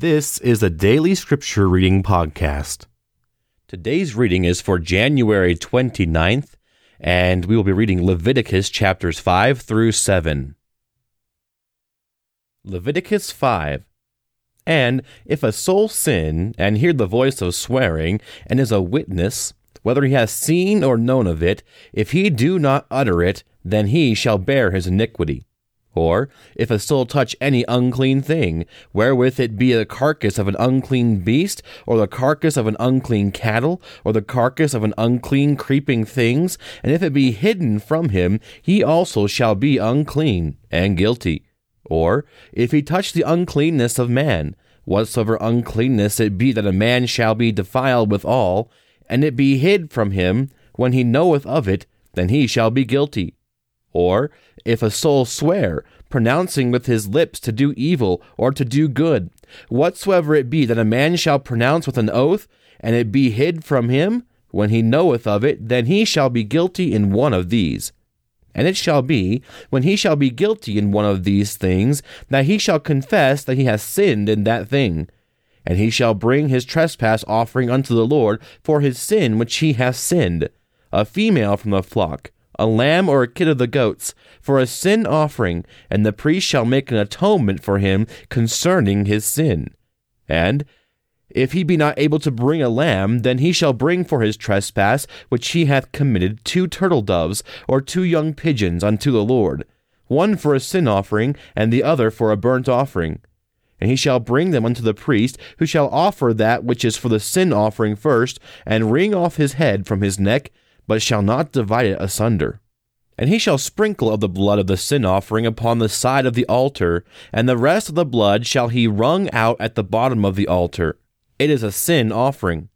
This is a daily scripture reading podcast. Today's reading is for January 29th, and we will be reading Leviticus chapters 5 through 7. Leviticus 5. And if a soul sin and hear the voice of swearing and is a witness, whether he has seen or known of it, if he do not utter it, then he shall bear his iniquity. Or, if a soul touch any unclean thing, wherewith it be the carcass of an unclean beast, or the carcass of an unclean cattle, or the carcass of an unclean creeping things, and if it be hidden from him, he also shall be unclean and guilty. Or, if he touch the uncleanness of man, whatsoever uncleanness it be that a man shall be defiled withal, and it be hid from him, when he knoweth of it, then he shall be guilty. Or, if a soul swear, pronouncing with his lips to do evil or to do good, whatsoever it be that a man shall pronounce with an oath, and it be hid from him, when he knoweth of it, then he shall be guilty in one of these. And it shall be, when he shall be guilty in one of these things, that he shall confess that he hath sinned in that thing. And he shall bring his trespass offering unto the Lord for his sin which he hath sinned, a female from the flock a lamb or a kid of the goats, for a sin offering, and the priest shall make an atonement for him concerning his sin. And if he be not able to bring a lamb, then he shall bring for his trespass which he hath committed two turtle doves or two young pigeons unto the Lord, one for a sin offering, and the other for a burnt offering. And he shall bring them unto the priest, who shall offer that which is for the sin offering first, and wring off his head from his neck, but shall not divide it asunder. And he shall sprinkle of the blood of the sin offering upon the side of the altar, and the rest of the blood shall he wrung out at the bottom of the altar. It is a sin offering.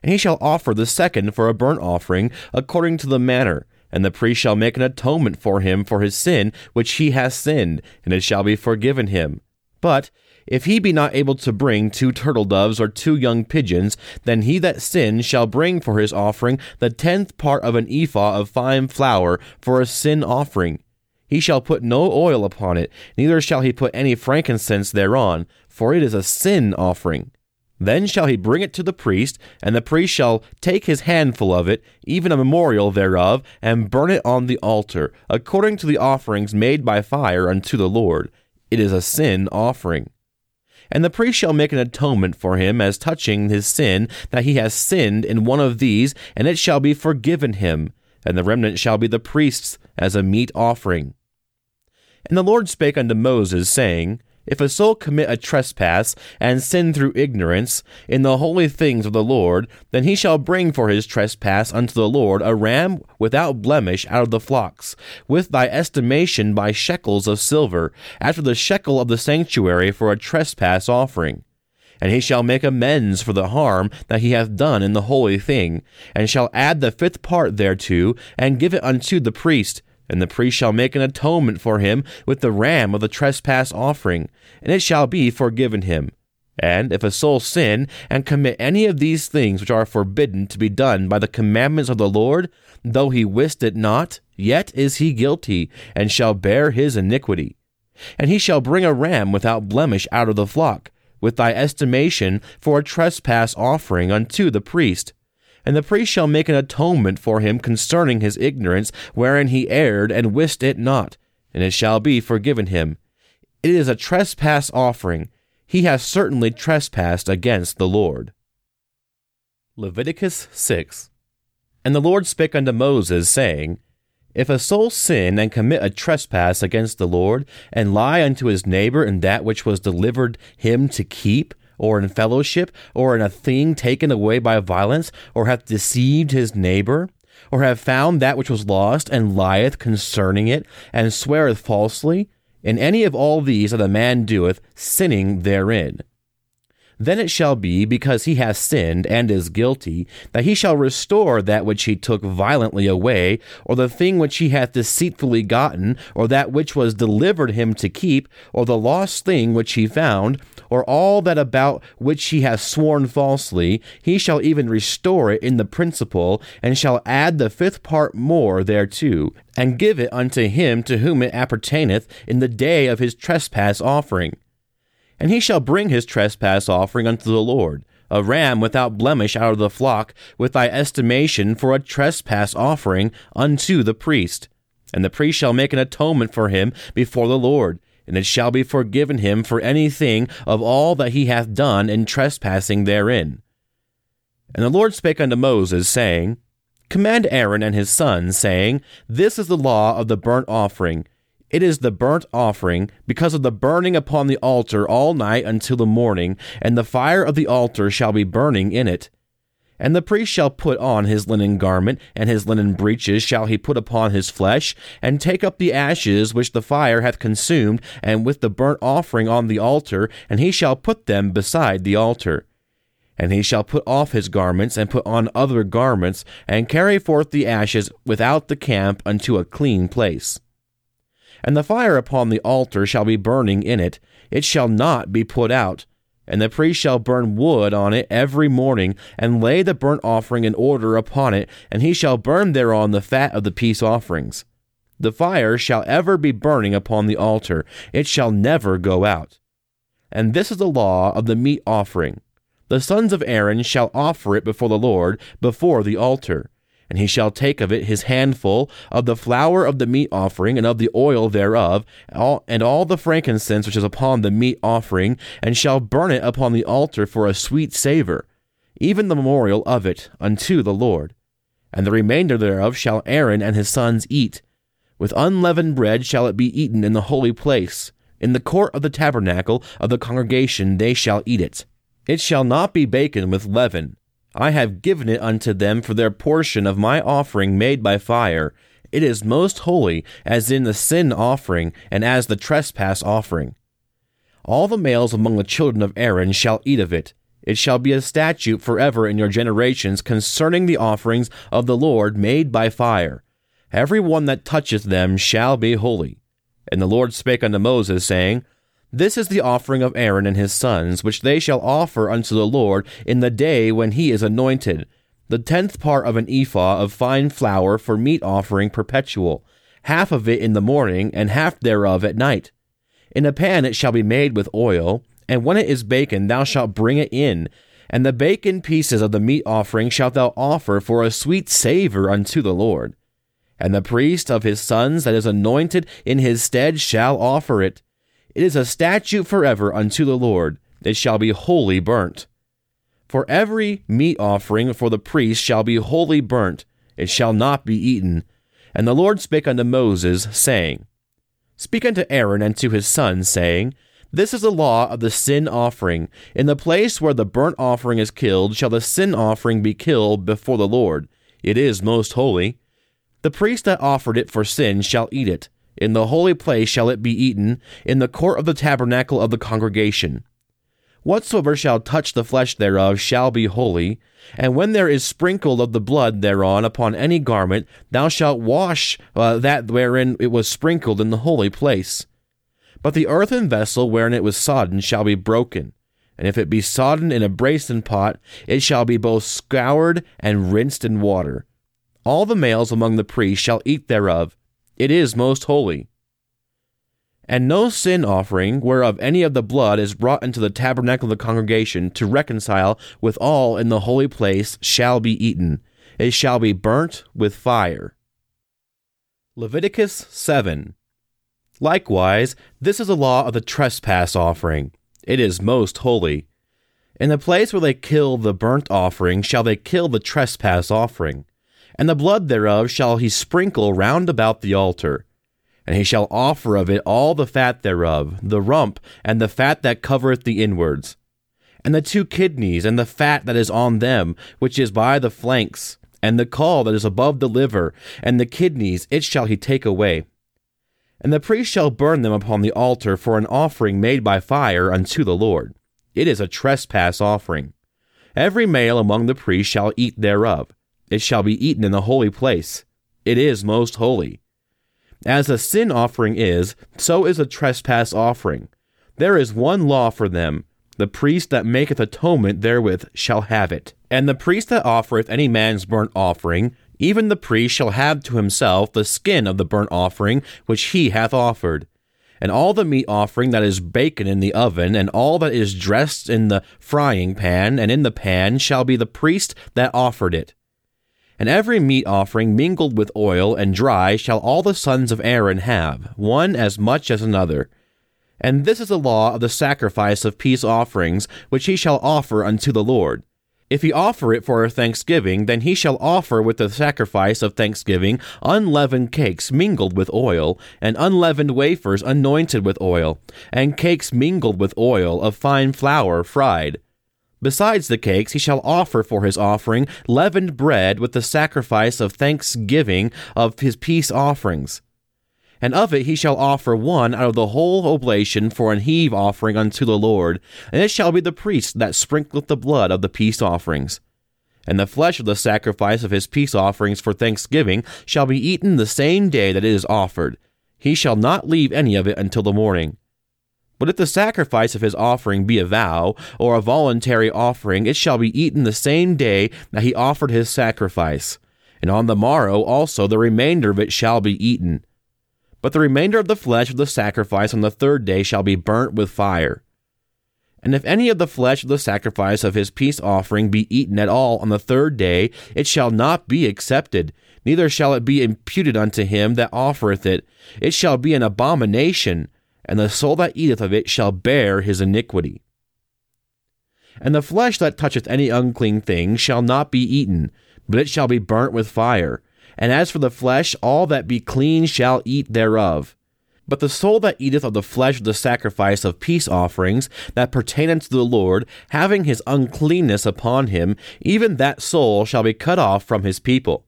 And he shall offer the second for a burnt offering, according to the manner. And the priest shall make an atonement for him for his sin which he has sinned, and it shall be forgiven him. But if he be not able to bring two turtle doves or two young pigeons, then he that sins shall bring for his offering the tenth part of an ephah of fine flour for a sin offering. He shall put no oil upon it, neither shall he put any frankincense thereon, for it is a sin offering. Then shall he bring it to the priest, and the priest shall take his handful of it, even a memorial thereof, and burn it on the altar, according to the offerings made by fire unto the Lord. It is a sin offering. And the priest shall make an atonement for him as touching his sin, that he has sinned in one of these, and it shall be forgiven him, and the remnant shall be the priest's as a meat offering. And the Lord spake unto Moses, saying, if a soul commit a trespass and sin through ignorance in the holy things of the Lord, then he shall bring for his trespass unto the Lord a ram without blemish out of the flocks, with thy estimation by shekels of silver, after the shekel of the sanctuary for a trespass offering. And he shall make amends for the harm that he hath done in the holy thing, and shall add the fifth part thereto, and give it unto the priest, and the priest shall make an atonement for him with the ram of the trespass offering, and it shall be forgiven him. And if a soul sin and commit any of these things which are forbidden to be done by the commandments of the Lord, though he wist it not, yet is he guilty, and shall bear his iniquity. And he shall bring a ram without blemish out of the flock, with thy estimation for a trespass offering unto the priest and the priest shall make an atonement for him concerning his ignorance, wherein he erred and wist it not, and it shall be forgiven him. It is a trespass offering. He has certainly trespassed against the Lord. Leviticus 6 And the Lord spake unto Moses, saying, If a soul sin and commit a trespass against the Lord, and lie unto his neighbor in that which was delivered him to keep, or in fellowship, or in a thing taken away by violence, or hath deceived his neighbor, or have found that which was lost, and lieth concerning it, and sweareth falsely, in any of all these that a man doeth, sinning therein. Then it shall be, because he hath sinned and is guilty, that he shall restore that which he took violently away, or the thing which he hath deceitfully gotten, or that which was delivered him to keep, or the lost thing which he found, or all that about which he hath sworn falsely, he shall even restore it in the principal, and shall add the fifth part more thereto, and give it unto him to whom it appertaineth in the day of his trespass offering And he shall bring his trespass offering unto the Lord, a ram without blemish out of the flock, with thy estimation for a trespass offering unto the priest. And the priest shall make an atonement for him before the Lord, and it shall be forgiven him for anything of all that he hath done in trespassing therein. And the Lord spake unto Moses, saying, Command Aaron and his sons, saying, This is the law of the burnt offering. It is the burnt offering, because of the burning upon the altar all night until the morning, and the fire of the altar shall be burning in it. And the priest shall put on his linen garment, and his linen breeches shall he put upon his flesh, and take up the ashes which the fire hath consumed, and with the burnt offering on the altar, and he shall put them beside the altar. And he shall put off his garments, and put on other garments, and carry forth the ashes without the camp unto a clean place. And the fire upon the altar shall be burning in it, it shall not be put out. And the priest shall burn wood on it every morning, and lay the burnt offering in order upon it, and he shall burn thereon the fat of the peace offerings. The fire shall ever be burning upon the altar, it shall never go out. And this is the law of the meat offering. The sons of Aaron shall offer it before the Lord, before the altar. And he shall take of it his handful of the flour of the meat offering, and of the oil thereof, and all the frankincense which is upon the meat offering, and shall burn it upon the altar for a sweet savor, even the memorial of it unto the Lord. And the remainder thereof shall Aaron and his sons eat. With unleavened bread shall it be eaten in the holy place. In the court of the tabernacle of the congregation they shall eat it. It shall not be baken with leaven. I have given it unto them for their portion of my offering made by fire. It is most holy, as in the sin offering, and as the trespass offering. All the males among the children of Aaron shall eat of it. It shall be a statute forever in your generations concerning the offerings of the Lord made by fire. Every one that toucheth them shall be holy. And the Lord spake unto Moses, saying, this is the offering of Aaron and his sons, which they shall offer unto the Lord in the day when he is anointed. The tenth part of an ephah of fine flour for meat offering perpetual, half of it in the morning, and half thereof at night. In a pan it shall be made with oil, and when it is baken thou shalt bring it in. And the baken pieces of the meat offering shalt thou offer for a sweet savour unto the Lord. And the priest of his sons that is anointed in his stead shall offer it. It is a statute forever unto the Lord, it shall be wholly burnt. For every meat offering for the priest shall be wholly burnt, it shall not be eaten. And the Lord spake unto Moses, saying, Speak unto Aaron and to his sons, saying, This is the law of the sin offering. In the place where the burnt offering is killed, shall the sin offering be killed before the Lord. It is most holy. The priest that offered it for sin shall eat it. In the holy place shall it be eaten, in the court of the tabernacle of the congregation. Whatsoever shall touch the flesh thereof shall be holy, and when there is sprinkled of the blood thereon upon any garment, thou shalt wash uh, that wherein it was sprinkled in the holy place. But the earthen vessel wherein it was sodden shall be broken, and if it be sodden in a brasen pot, it shall be both scoured and rinsed in water. All the males among the priests shall eat thereof, it is most holy. And no sin offering, whereof any of the blood is brought into the tabernacle of the congregation to reconcile with all in the holy place, shall be eaten. It shall be burnt with fire. Leviticus 7. Likewise, this is a law of the trespass offering. It is most holy. In the place where they kill the burnt offering shall they kill the trespass offering and the blood thereof shall he sprinkle round about the altar. And he shall offer of it all the fat thereof, the rump, and the fat that covereth the inwards, and the two kidneys, and the fat that is on them, which is by the flanks, and the caul that is above the liver, and the kidneys, it shall he take away. And the priest shall burn them upon the altar for an offering made by fire unto the Lord. It is a trespass offering. Every male among the priests shall eat thereof it shall be eaten in the holy place. It is most holy. As a sin offering is, so is a trespass offering. There is one law for them. The priest that maketh atonement therewith shall have it. And the priest that offereth any man's burnt offering, even the priest shall have to himself the skin of the burnt offering which he hath offered. and all the meat offering that is baken in the oven, and all that is dressed in the frying pan, and in the pan shall be the priest that offered it. And every meat offering mingled with oil and dry shall all the sons of Aaron have, one as much as another. And this is the law of the sacrifice of peace offerings, which he shall offer unto the Lord. If he offer it for a thanksgiving, then he shall offer with the sacrifice of thanksgiving unleavened cakes mingled with oil, and unleavened wafers anointed with oil, and cakes mingled with oil of fine flour fried. Besides the cakes, he shall offer for his offering leavened bread with the sacrifice of thanksgiving of his peace offerings. And of it he shall offer one out of the whole oblation for an heave offering unto the Lord, and it shall be the priest that sprinkleth the blood of the peace offerings. And the flesh of the sacrifice of his peace offerings for thanksgiving shall be eaten the same day that it is offered. He shall not leave any of it until the morning. But if the sacrifice of his offering be a vow, or a voluntary offering, it shall be eaten the same day that he offered his sacrifice. And on the morrow also the remainder of it shall be eaten. But the remainder of the flesh of the sacrifice on the third day shall be burnt with fire. And if any of the flesh of the sacrifice of his peace offering be eaten at all on the third day, it shall not be accepted, neither shall it be imputed unto him that offereth it. It shall be an abomination and the soul that eateth of it shall bear his iniquity. And the flesh that toucheth any unclean thing shall not be eaten, but it shall be burnt with fire. And as for the flesh, all that be clean shall eat thereof. But the soul that eateth of the flesh of the sacrifice of peace offerings that pertain unto the Lord, having his uncleanness upon him, even that soul shall be cut off from his people.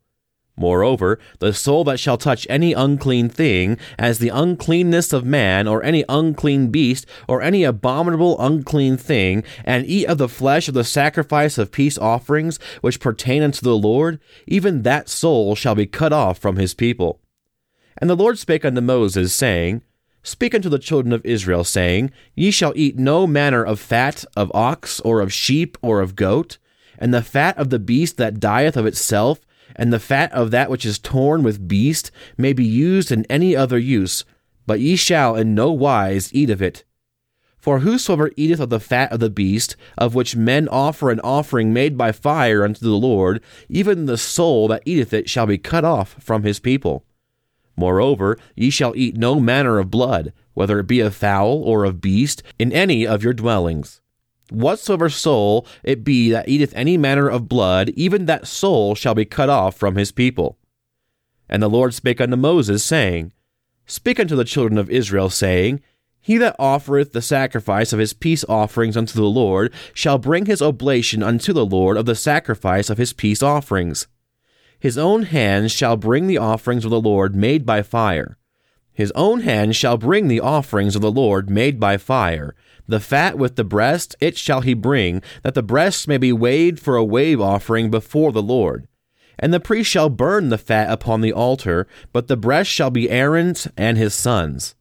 Moreover, the soul that shall touch any unclean thing, as the uncleanness of man, or any unclean beast, or any abominable unclean thing, and eat of the flesh of the sacrifice of peace offerings, which pertain unto the Lord, even that soul shall be cut off from his people. And the Lord spake unto Moses, saying, Speak unto the children of Israel, saying, Ye shall eat no manner of fat of ox, or of sheep, or of goat, and the fat of the beast that dieth of itself, and the fat of that which is torn with beast may be used in any other use, but ye shall in no wise eat of it. For whosoever eateth of the fat of the beast, of which men offer an offering made by fire unto the Lord, even the soul that eateth it shall be cut off from his people. Moreover, ye shall eat no manner of blood, whether it be of fowl or of beast, in any of your dwellings. Whatsoever soul it be that eateth any manner of blood, even that soul shall be cut off from his people. And the Lord spake unto Moses, saying, Speak unto the children of Israel, saying, He that offereth the sacrifice of his peace offerings unto the Lord shall bring his oblation unto the Lord of the sacrifice of his peace offerings. His own hands shall bring the offerings of the Lord made by fire. His own hand shall bring the offerings of the Lord made by fire, the fat with the breast, it shall he bring, that the breasts may be weighed for a wave offering before the Lord. And the priest shall burn the fat upon the altar, but the breast shall be Aaron's and his sons'.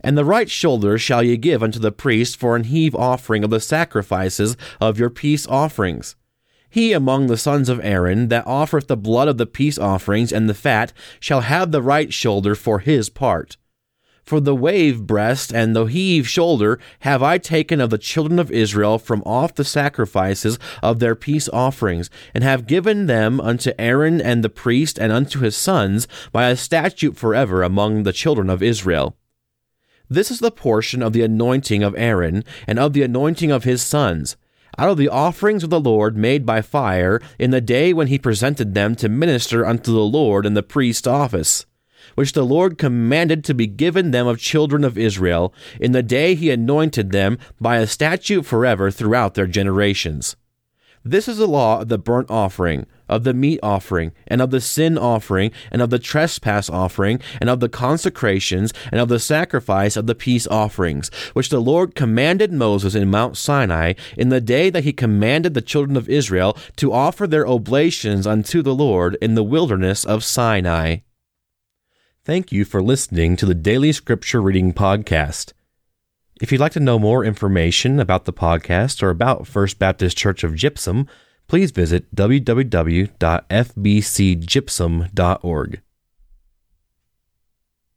And the right shoulder shall ye give unto the priest for an heave offering of the sacrifices of your peace offerings. He among the sons of Aaron that offereth the blood of the peace offerings and the fat shall have the right shoulder for his part. For the wave breast and the heave shoulder have I taken of the children of Israel from off the sacrifices of their peace offerings, and have given them unto Aaron and the priest and unto his sons by a statute forever among the children of Israel. This is the portion of the anointing of Aaron, and of the anointing of his sons, out of the offerings of the Lord made by fire, in the day when he presented them to minister unto the Lord in the priest's office which the Lord commanded to be given them of children of Israel, in the day he anointed them by a statute forever throughout their generations. This is the law of the burnt offering, of the meat offering, and of the sin offering, and of the trespass offering, and of the consecrations, and of the sacrifice of the peace offerings, which the Lord commanded Moses in Mount Sinai in the day that he commanded the children of Israel to offer their oblations unto the Lord in the wilderness of Sinai. Thank you for listening to the Daily Scripture Reading Podcast. If you'd like to know more information about the podcast or about First Baptist Church of Gypsum, please visit www.fbcgypsum.org.